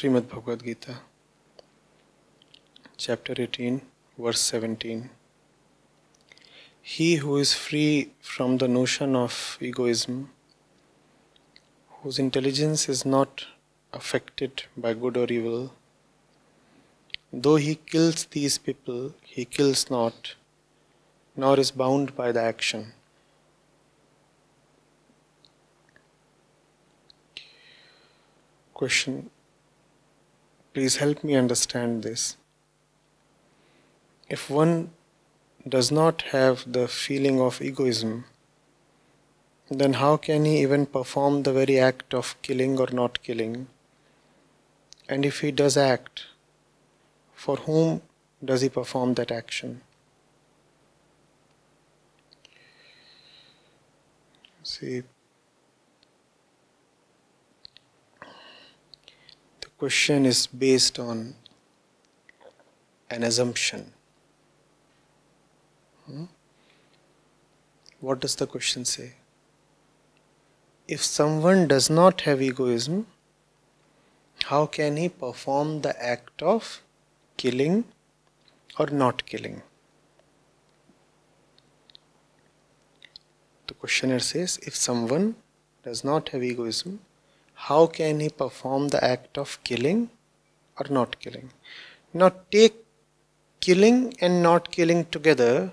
Srimad Bhagavad Gita, chapter 18, verse 17. He who is free from the notion of egoism, whose intelligence is not affected by good or evil, though he kills these people, he kills not, nor is bound by the action. Question Please help me understand this. If one does not have the feeling of egoism, then how can he even perform the very act of killing or not killing? And if he does act, for whom does he perform that action? See, question is based on an assumption. Hmm? What does the question say? If someone does not have egoism, how can he perform the act of killing or not killing? The questioner says if someone does not have egoism, how can he perform the act of killing or not killing? Now take killing and not killing together,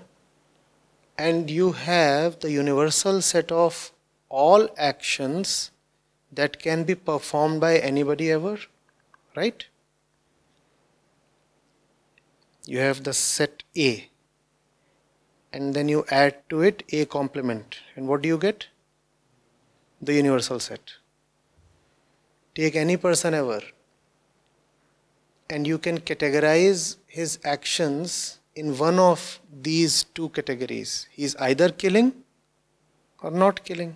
and you have the universal set of all actions that can be performed by anybody ever, right? You have the set A, and then you add to it A complement, and what do you get? The universal set. Take any person ever, and you can categorize his actions in one of these two categories. He is either killing or not killing.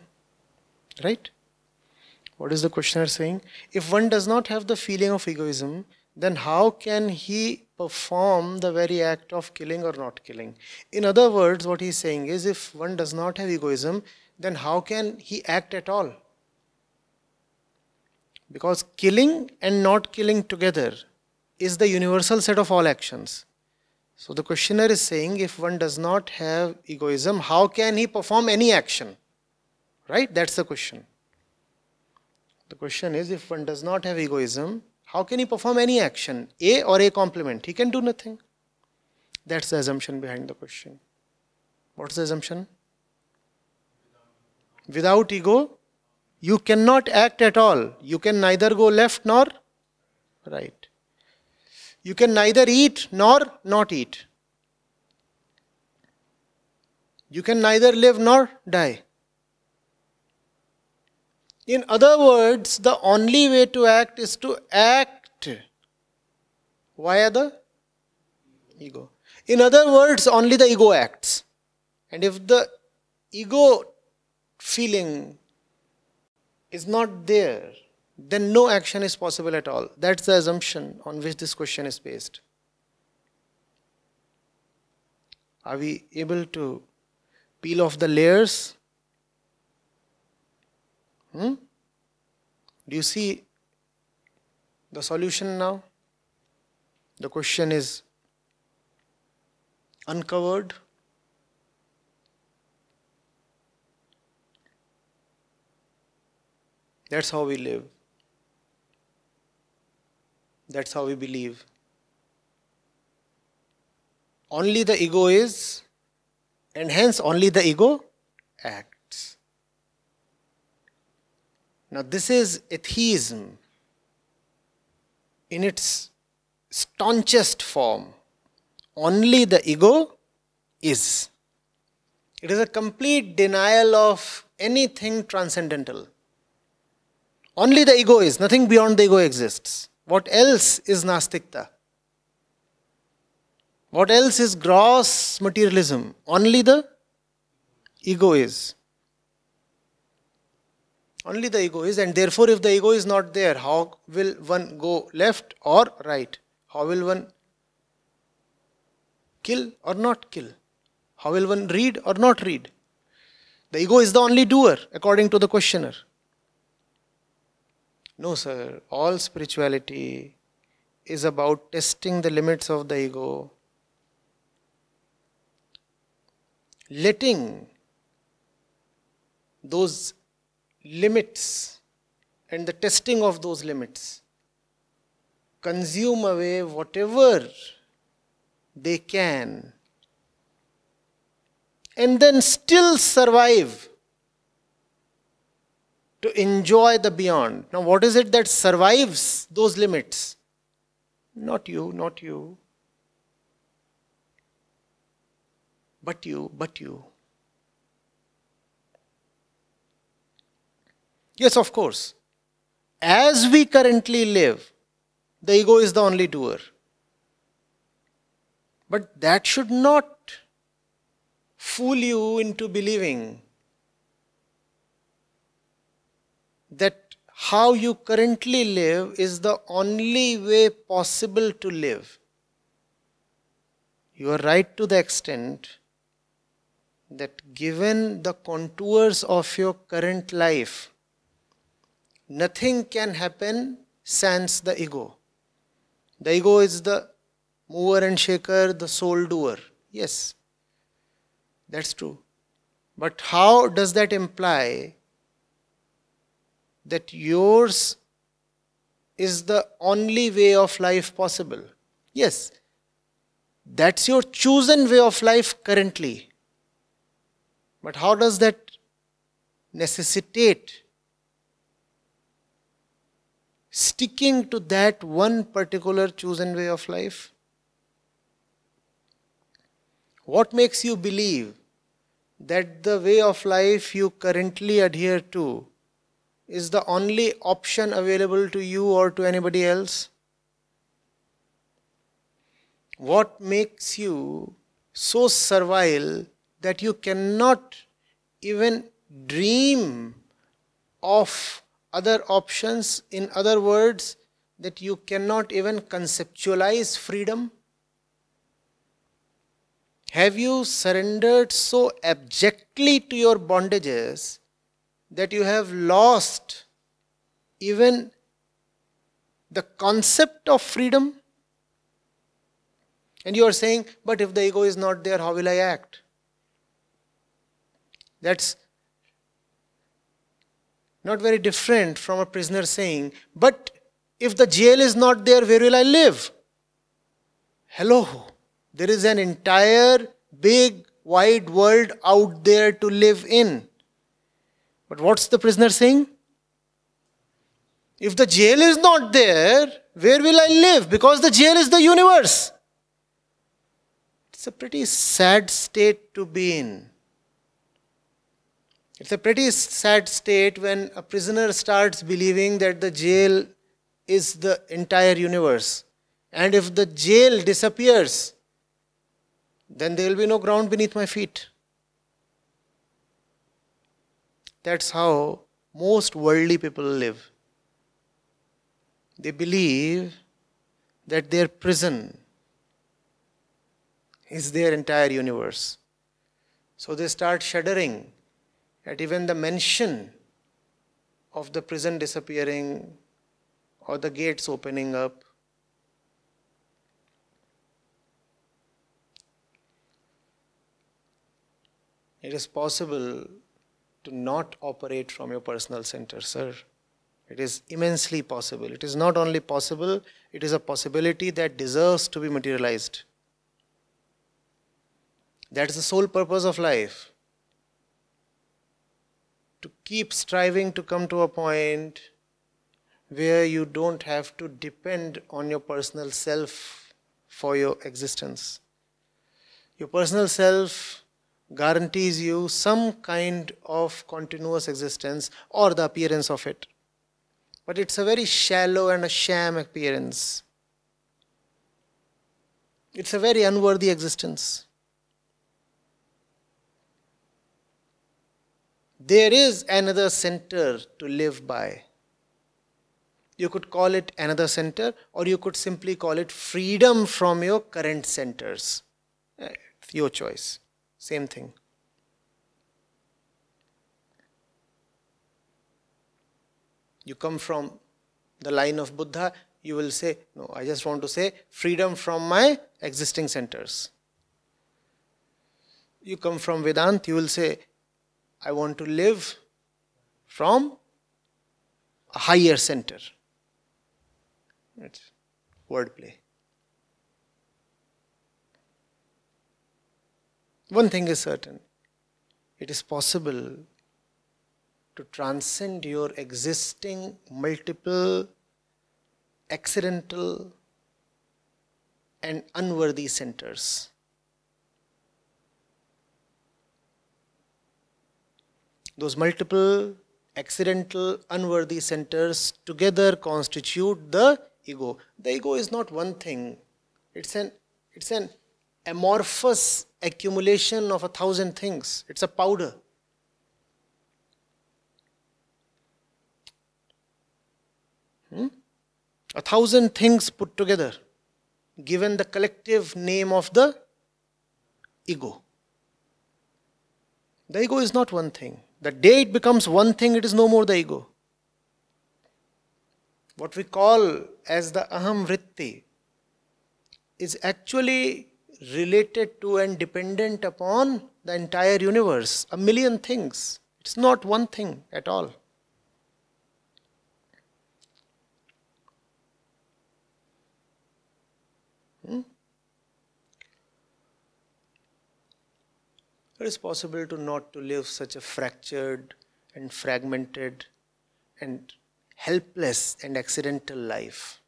Right? What is the questioner saying? If one does not have the feeling of egoism, then how can he perform the very act of killing or not killing? In other words, what he is saying is if one does not have egoism, then how can he act at all? Because killing and not killing together is the universal set of all actions. So the questioner is saying if one does not have egoism, how can he perform any action? Right? That's the question. The question is if one does not have egoism, how can he perform any action? A or A complement? He can do nothing. That's the assumption behind the question. What's the assumption? Without ego, you cannot act at all. You can neither go left nor right. You can neither eat nor not eat. You can neither live nor die. In other words, the only way to act is to act via the ego. In other words, only the ego acts. And if the ego feeling is not there, then no action is possible at all. That's the assumption on which this question is based. Are we able to peel off the layers? Hmm? Do you see the solution now? The question is uncovered. That's how we live. That's how we believe. Only the ego is, and hence only the ego acts. Now, this is atheism in its staunchest form. Only the ego is. It is a complete denial of anything transcendental. Only the ego is, nothing beyond the ego exists. What else is Nastikta? What else is gross materialism? Only the ego is. Only the ego is, and therefore, if the ego is not there, how will one go left or right? How will one kill or not kill? How will one read or not read? The ego is the only doer, according to the questioner. No, sir. All spirituality is about testing the limits of the ego, letting those limits and the testing of those limits consume away whatever they can and then still survive to enjoy the beyond. Now, what is it that survives those limits? Not you, not you. But you, but you. Yes, of course. As we currently live, the ego is the only doer. But that should not fool you into believing that how you currently live is the only way possible to live. You are right to the extent that given the contours of your current life, nothing can happen sans the ego. The ego is the mover and shaker, the sole doer. Yes, that's true. But how does that imply that yours is the only way of life possible? Yes, that's your chosen way of life currently. But how does that necessitate sticking to that one particular chosen way of life? What makes you believe that the way of life you currently adhere to is the only option available to you or to anybody else? What makes you so servile that you cannot even dream of other options? In other words, that you cannot even conceptualize freedom? Have you surrendered so abjectly to your bondages that you have lost even the concept of freedom? And you are saying, but if the ego is not there, how will I act? That's not very different from a prisoner saying, but if the jail is not there, where will I live? Hello. There is an entire big wide world out there to live in. But what's the prisoner saying? If the jail is not there, where will I live? Because the jail is the universe. It's a pretty sad state to be in. It's a pretty sad state when a prisoner starts believing that the jail is the entire universe. And if the jail disappears, then there will be no ground beneath my feet. That's how most worldly people live. They believe that their prison is their entire universe. So they start shuddering at even the mention of the prison disappearing or the gates opening up It is possible to not operate from your personal center, sir. It is immensely possible. It is not only possible, it is a possibility that deserves to be materialized. That is the sole purpose of life. To keep striving to come to a point where you don't have to depend on your personal self for your existence. Your personal self guarantees you some kind of continuous existence or the appearance of it. But it's a very shallow and a sham appearance. It's a very unworthy existence. There is another center to live by. You could call it another center, or you could simply call it freedom from your current centers. Eh, your choice. Same thing. You come from the line of Buddha, you will say, No, I just want to say freedom from my existing centers. You come from Vedant, you will say, I want to live from a higher center. It's wordplay. One thing is certain it is possible to transcend your existing multiple accidental and unworthy centers. Those multiple accidental, unworthy centers together constitute the ego. The ego is not one thing, it's an, it's an amorphous accumulation of a thousand things, it's a powder. Hmm? A thousand things put together, given the collective name of the ego. The ego is not one thing. The day it becomes one thing, it is no more the ego. What we call as the aham vritti is actually related to and dependent upon the entire universe, a million things. It's not one thing at all. Hmm? It is possible to not to live such a fractured and fragmented and helpless and accidental life.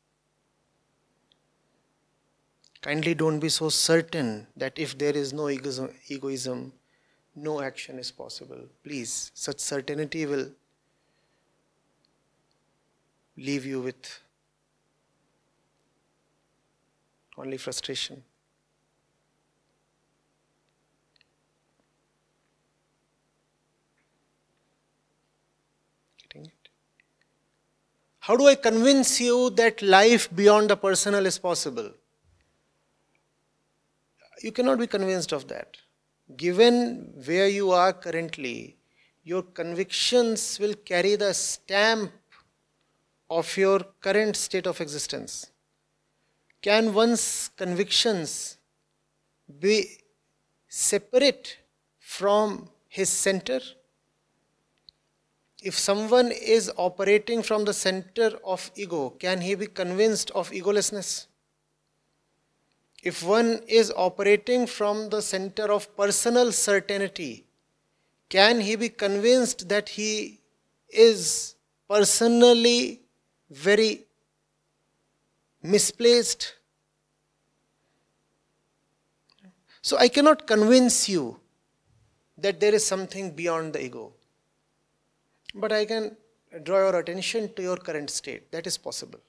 Kindly don't be so certain that if there is no egoism, no action is possible. Please, such certainty will leave you with only frustration. Getting it? How do I convince you that life beyond the personal is possible? You cannot be convinced of that. Given where you are currently, your convictions will carry the stamp of your current state of existence. Can one's convictions be separate from his center? If someone is operating from the center of ego, can he be convinced of egolessness? If one is operating from the center of personal certainty, can he be convinced that he is personally very misplaced? So I cannot convince you that there is something beyond the ego. But I can draw your attention to your current state. That is possible.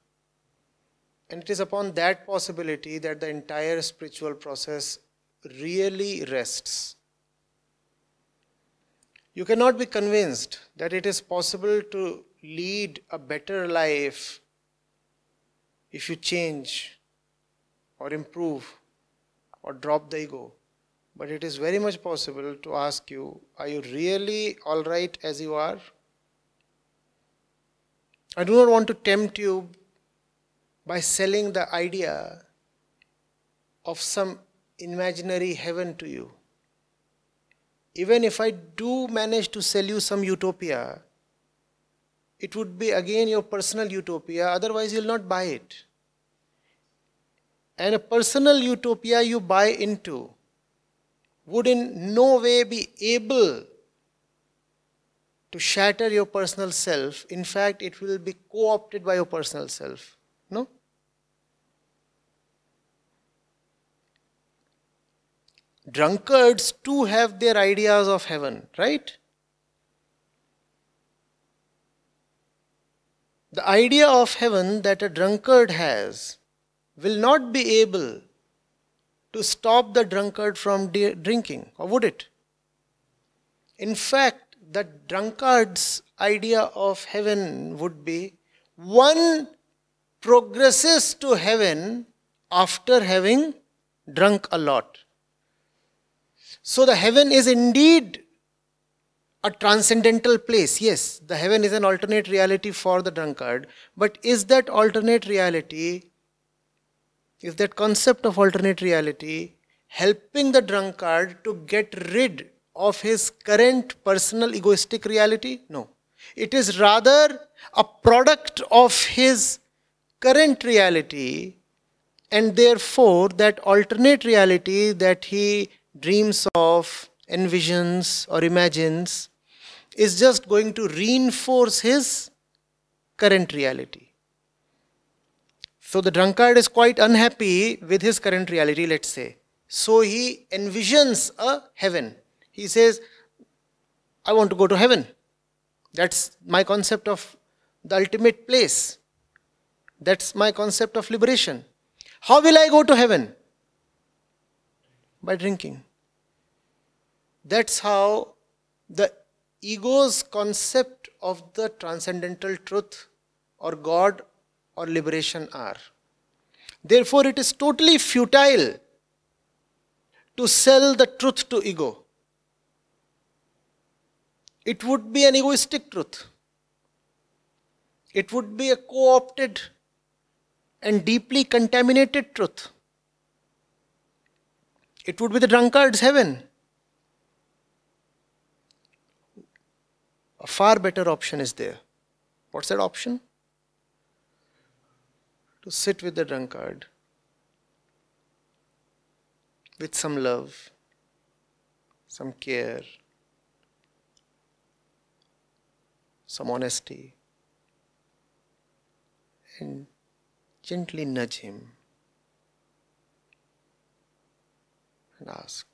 And it is upon that possibility that the entire spiritual process really rests. You cannot be convinced that it is possible to lead a better life if you change or improve or drop the ego. But it is very much possible to ask you are you really all right as you are? I do not want to tempt you by selling the idea of some imaginary heaven to you. Even if I do manage to sell you some utopia, it would be again your personal utopia, otherwise, you'll not buy it. And a personal utopia you buy into would in no way be able to shatter your personal self. In fact, it will be co opted by your personal self. No? Drunkards too have their ideas of heaven, right? The idea of heaven that a drunkard has will not be able to stop the drunkard from de- drinking, or would it? In fact, the drunkard's idea of heaven would be one progresses to heaven after having drunk a lot. So the heaven is indeed a transcendental place. Yes, the heaven is an alternate reality for the drunkard, but is that alternate reality, is that concept of alternate reality helping the drunkard to get rid of his current personal egoistic reality? No. It is rather a product of his current reality, and therefore that alternate reality that he dreams of, envisions, or imagines is just going to reinforce his current reality. So the drunkard is quite unhappy with his current reality, let's say. So he envisions a heaven. He says, I want to go to heaven. That's my concept of the ultimate place. That's my concept of liberation. How will I go to heaven? By drinking. That's how the ego's concept of the transcendental truth or God or liberation are. Therefore, it is totally futile to sell the truth to ego. It would be an egoistic truth. It would be a co opted and deeply contaminated truth. It would be the drunkard's heaven. A far better option is there. What's that option? To sit with the drunkard with some love, some care, some honesty, and gently nudge him and ask,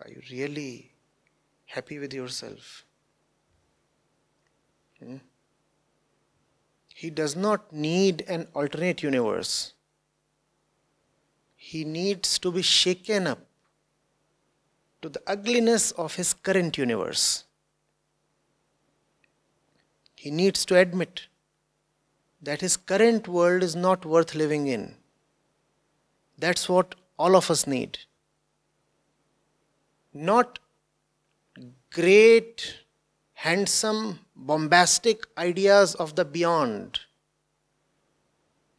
Are you really happy with yourself? Hmm? He does not need an alternate universe. He needs to be shaken up to the ugliness of his current universe. He needs to admit that his current world is not worth living in. That's what all of us need. Not great, handsome, bombastic ideas of the beyond,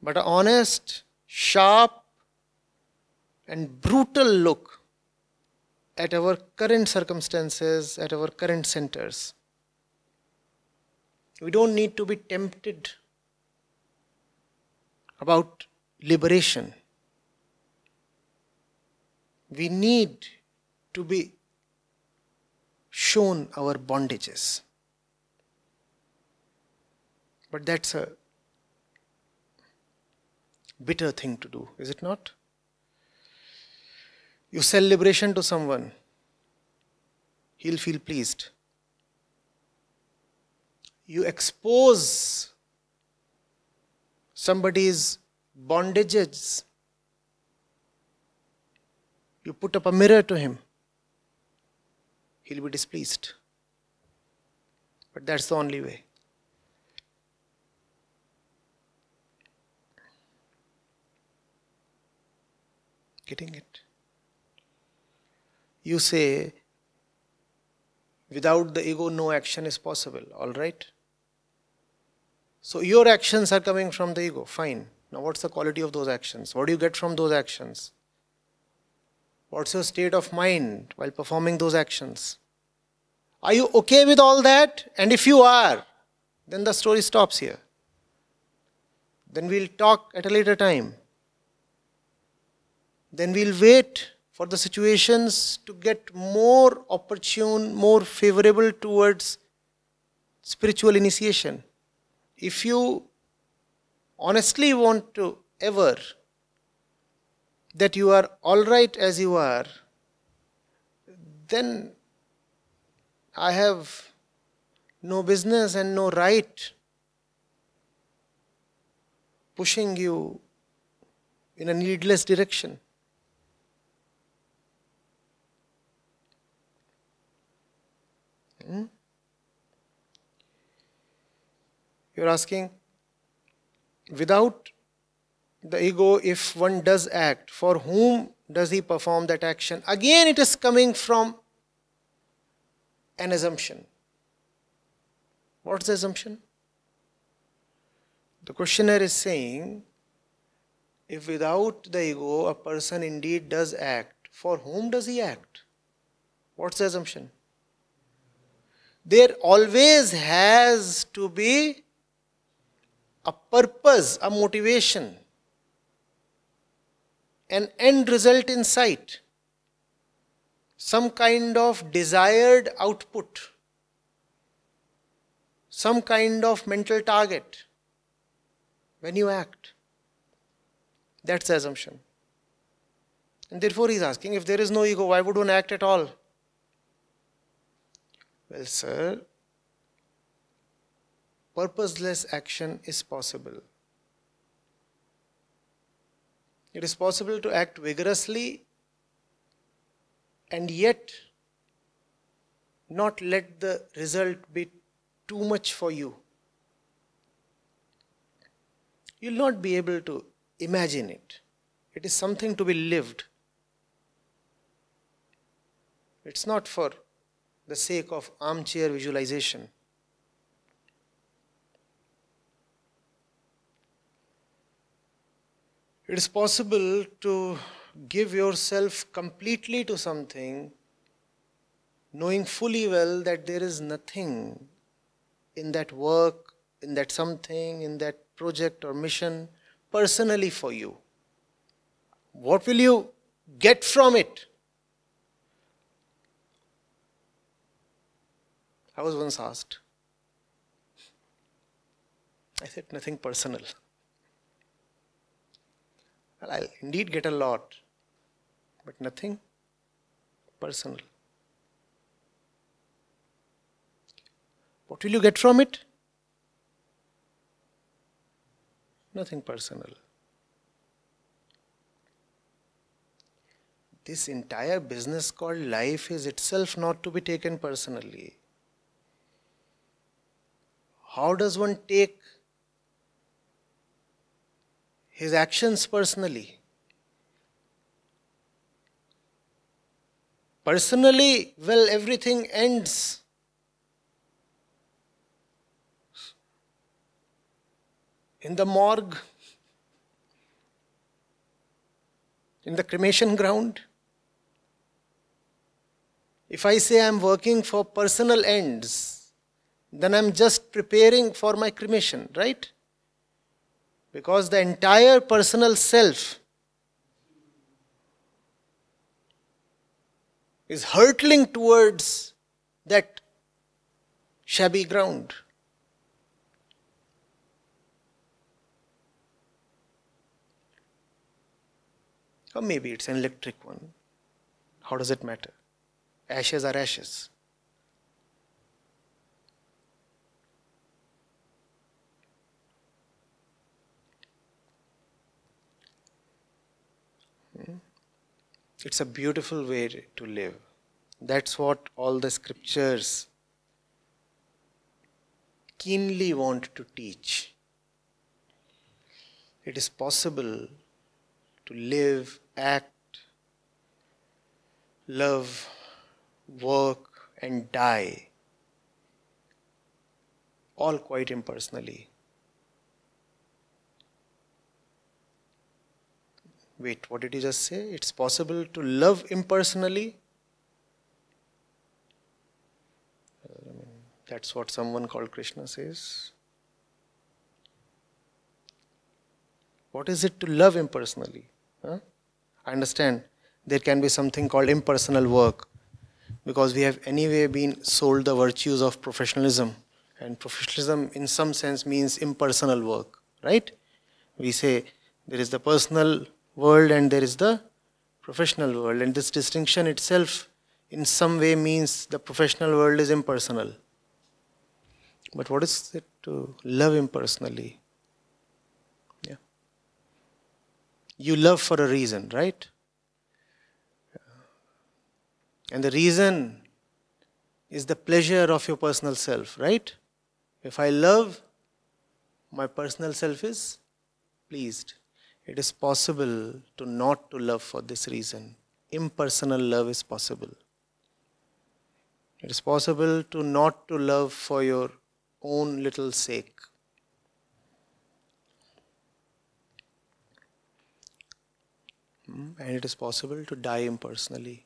but an honest, sharp, and brutal look at our current circumstances, at our current centers. We don't need to be tempted about liberation. We need to be shown our bondages. But that's a bitter thing to do, is it not? You sell liberation to someone, he'll feel pleased. You expose somebody's bondages. You put up a mirror to him, he'll be displeased. But that's the only way. Getting it? You say, without the ego, no action is possible, all right? So your actions are coming from the ego, fine. Now, what's the quality of those actions? What do you get from those actions? What's your state of mind while performing those actions? Are you okay with all that? And if you are, then the story stops here. Then we'll talk at a later time then we'll wait for the situations to get more opportune, more favorable towards spiritual initiation. If you honestly want to ever that you are all right as you are, then I have no business and no right pushing you in a needless direction. Hmm? You're asking, without the ego, if one does act, for whom does he perform that action? Again, it is coming from an assumption. What's the assumption? The questioner is saying if without the ego a person indeed does act, for whom does he act? What's the assumption? There always has to be a purpose, a motivation, an end result in sight, some kind of desired output, some kind of mental target when you act. That's the assumption. And therefore, he's asking if there is no ego, why would one act at all? Well, sir, purposeless action is possible. It is possible to act vigorously and yet not let the result be too much for you. You'll not be able to imagine it. It is something to be lived. It's not for the sake of armchair visualization. It is possible to give yourself completely to something, knowing fully well that there is nothing in that work, in that something, in that project or mission personally for you. What will you get from it? I was once asked. I said, nothing personal. Well, I'll indeed get a lot, but nothing personal. What will you get from it? Nothing personal. This entire business called life is itself not to be taken personally. How does one take his actions personally? Personally, well, everything ends in the morgue, in the cremation ground. If I say I'm working for personal ends, then I'm just preparing for my cremation, right? Because the entire personal self is hurtling towards that shabby ground. Or maybe it's an electric one. How does it matter? Ashes are ashes. Hmm? It's a beautiful way to live. That's what all the scriptures keenly want to teach. It is possible to live, act, love, work, and die, all quite impersonally. Wait, what did you just say? It's possible to love impersonally? that's what someone called Krishna says. What is it to love impersonally? Huh? I understand there can be something called impersonal work because we have anyway been sold the virtues of professionalism and professionalism in some sense means impersonal work right we say there is the personal world and there is the professional world and this distinction itself in some way means the professional world is impersonal but what is it to love impersonally Yeah. you love for a reason, right? And the reason is the pleasure of your personal self, right? If I love, my personal self is pleased. It is possible to not to love for this reason. Impersonal love is possible. It is possible to not to love for your own little sake. Hmm? And it is possible to die impersonally.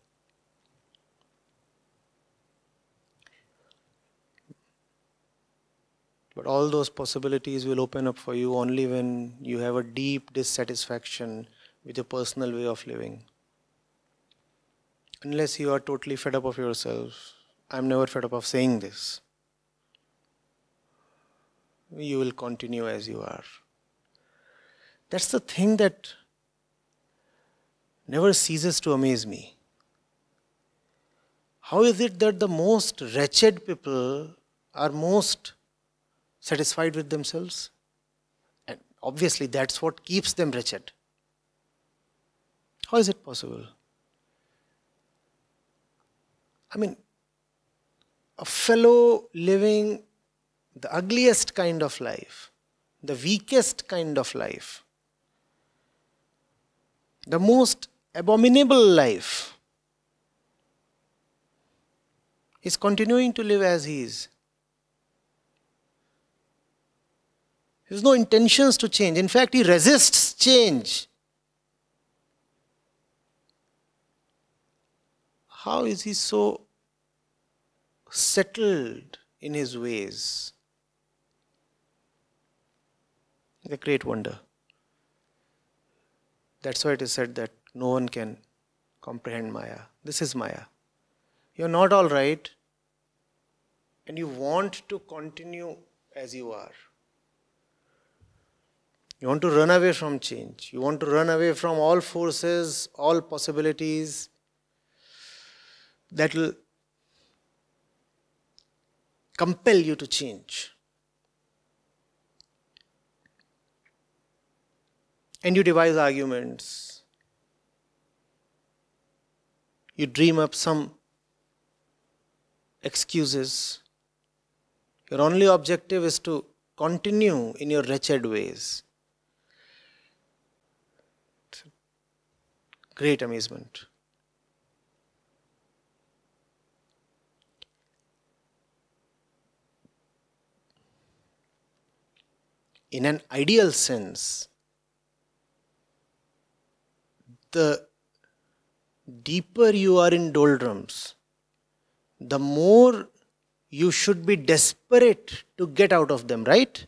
But all those possibilities will open up for you only when you have a deep dissatisfaction with your personal way of living. Unless you are totally fed up of yourself, I'm never fed up of saying this. You will continue as you are. That's the thing that never ceases to amaze me. How is it that the most wretched people are most satisfied with themselves? And obviously, that's what keeps them wretched. How is it possible? I mean, a fellow living the ugliest kind of life, the weakest kind of life, the most abominable life, is continuing to live as he is. He has no intentions to change. In fact, he resists change. How is he so settled in his ways? A great wonder. That's why it is said that no one can comprehend Maya. This is Maya. You're not all right, and you want to continue as you are. You want to run away from change. You want to run away from all forces, all possibilities that will compel you to change. And you devise arguments. You dream up some excuses. Your only objective is to continue in your wretched ways. Great amazement. In an ideal sense, the deeper you are in doldrums, the more you should be desperate to get out of them, right?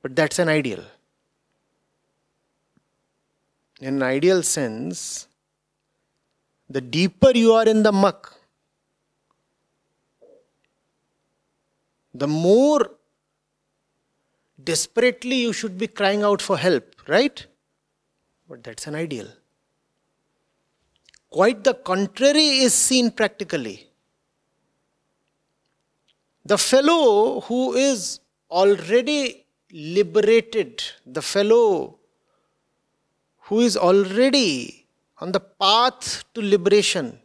But that's an ideal in an ideal sense, the deeper you are in the muck, the more desperately you should be crying out for help, right? But that's an ideal. Quite the contrary is seen practically. The fellow who is already liberated, the fellow who is already on the path to liberation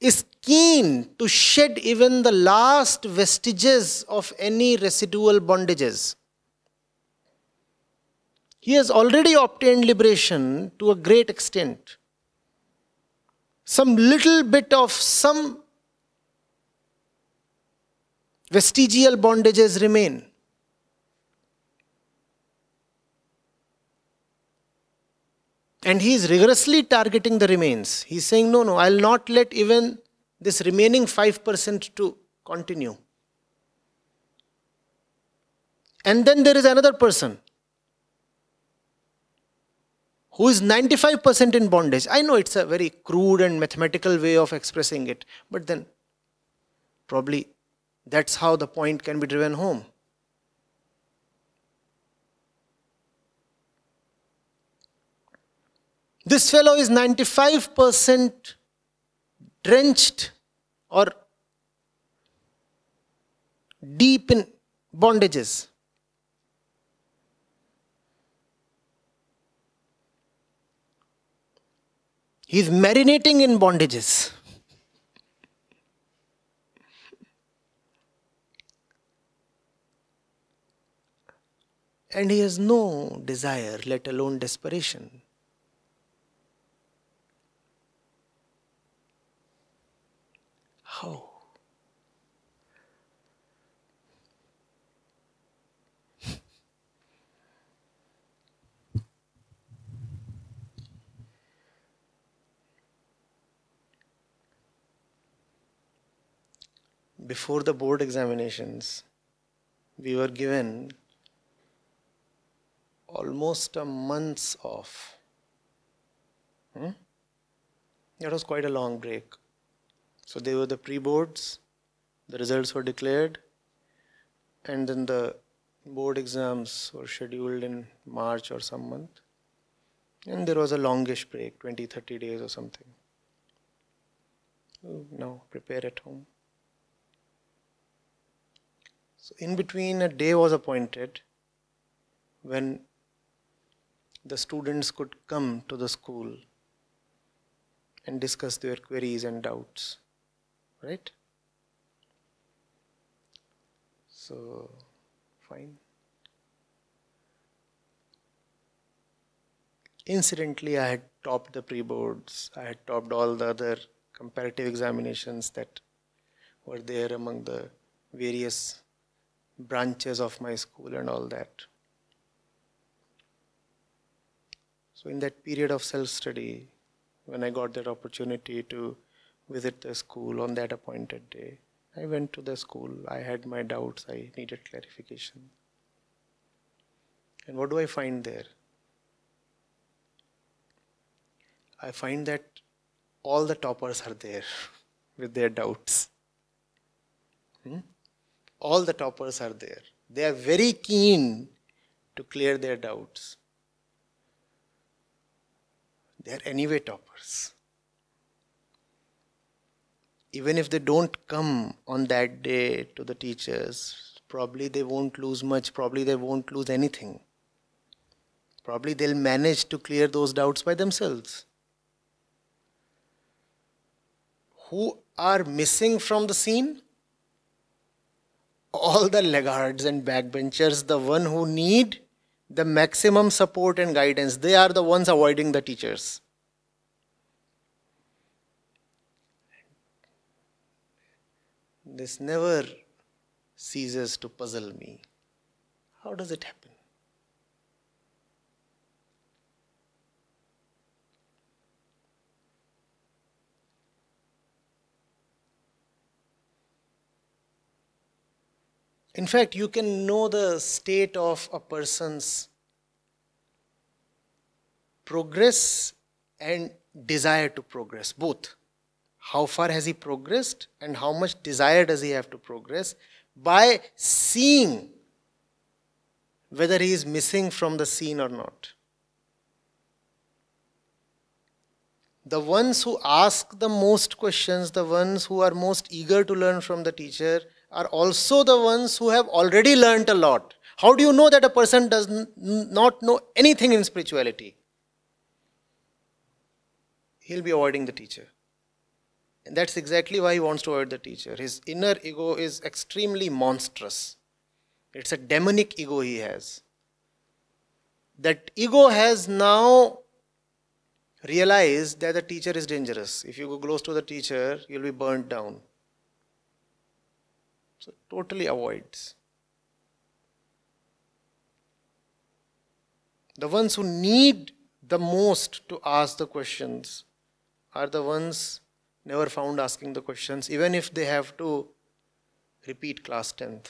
is keen to shed even the last vestiges of any residual bondages. He has already obtained liberation to a great extent. Some little bit of some vestigial bondages remain. And he is rigorously targeting the remains. He's saying, no, no, I'll not let even this remaining 5% to continue. And then there is another person who is 95% in bondage. I know it's a very crude and mathematical way of expressing it, but then probably that's how the point can be driven home. This fellow is 95% drenched or deep in bondages. He is marinating in bondages. and he has no desire, let alone desperation. How? Before the board examinations, we were given almost a month's off. Hmm? That was quite a long break. So they were the pre-boards, the results were declared, and then the board exams were scheduled in March or some month. And there was a longish break, 20, 30 days or something. Now prepare at home. So in between a day was appointed when the students could come to the school and discuss their queries and doubts. Right? So, fine. Incidentally, I had topped the pre boards, I had topped all the other comparative examinations that were there among the various branches of my school and all that. So, in that period of self study, when I got that opportunity to visit the school on that appointed day, I went to the school. I had my doubts, I needed clarification. And what do I find there? I find that all the toppers are there with their doubts. Hmm? All the toppers are there. They are very keen to clear their doubts. They are anyway toppers. Even if they don't come on that day to the teachers, probably they won't lose much, probably they won't lose anything. Probably they'll manage to clear those doubts by themselves. Who are missing from the scene? All the laggards and backbenchers, the one who need the maximum support and guidance. They are the ones avoiding the teachers. This never ceases to puzzle me. How does it happen? In fact, you can know the state of a person's progress and desire to progress, both. How far has he progressed and how much desire does he have to progress by seeing whether he is missing from the scene or not. The ones who ask the most questions, the ones who are most eager to learn from the teacher, are also the ones who have already learnt a lot. How do you know that a person does not know anything in spirituality? He'll be avoiding the teacher. And that's exactly why he wants to avoid the teacher. His inner ego is extremely monstrous. It's a demonic ego he has. That ego has now realized that the teacher is dangerous. If you go close to the teacher, you'll be burnt down. So totally avoids. The ones who need the most to ask the questions are the ones never found asking the questions, even if they have to repeat class 10th.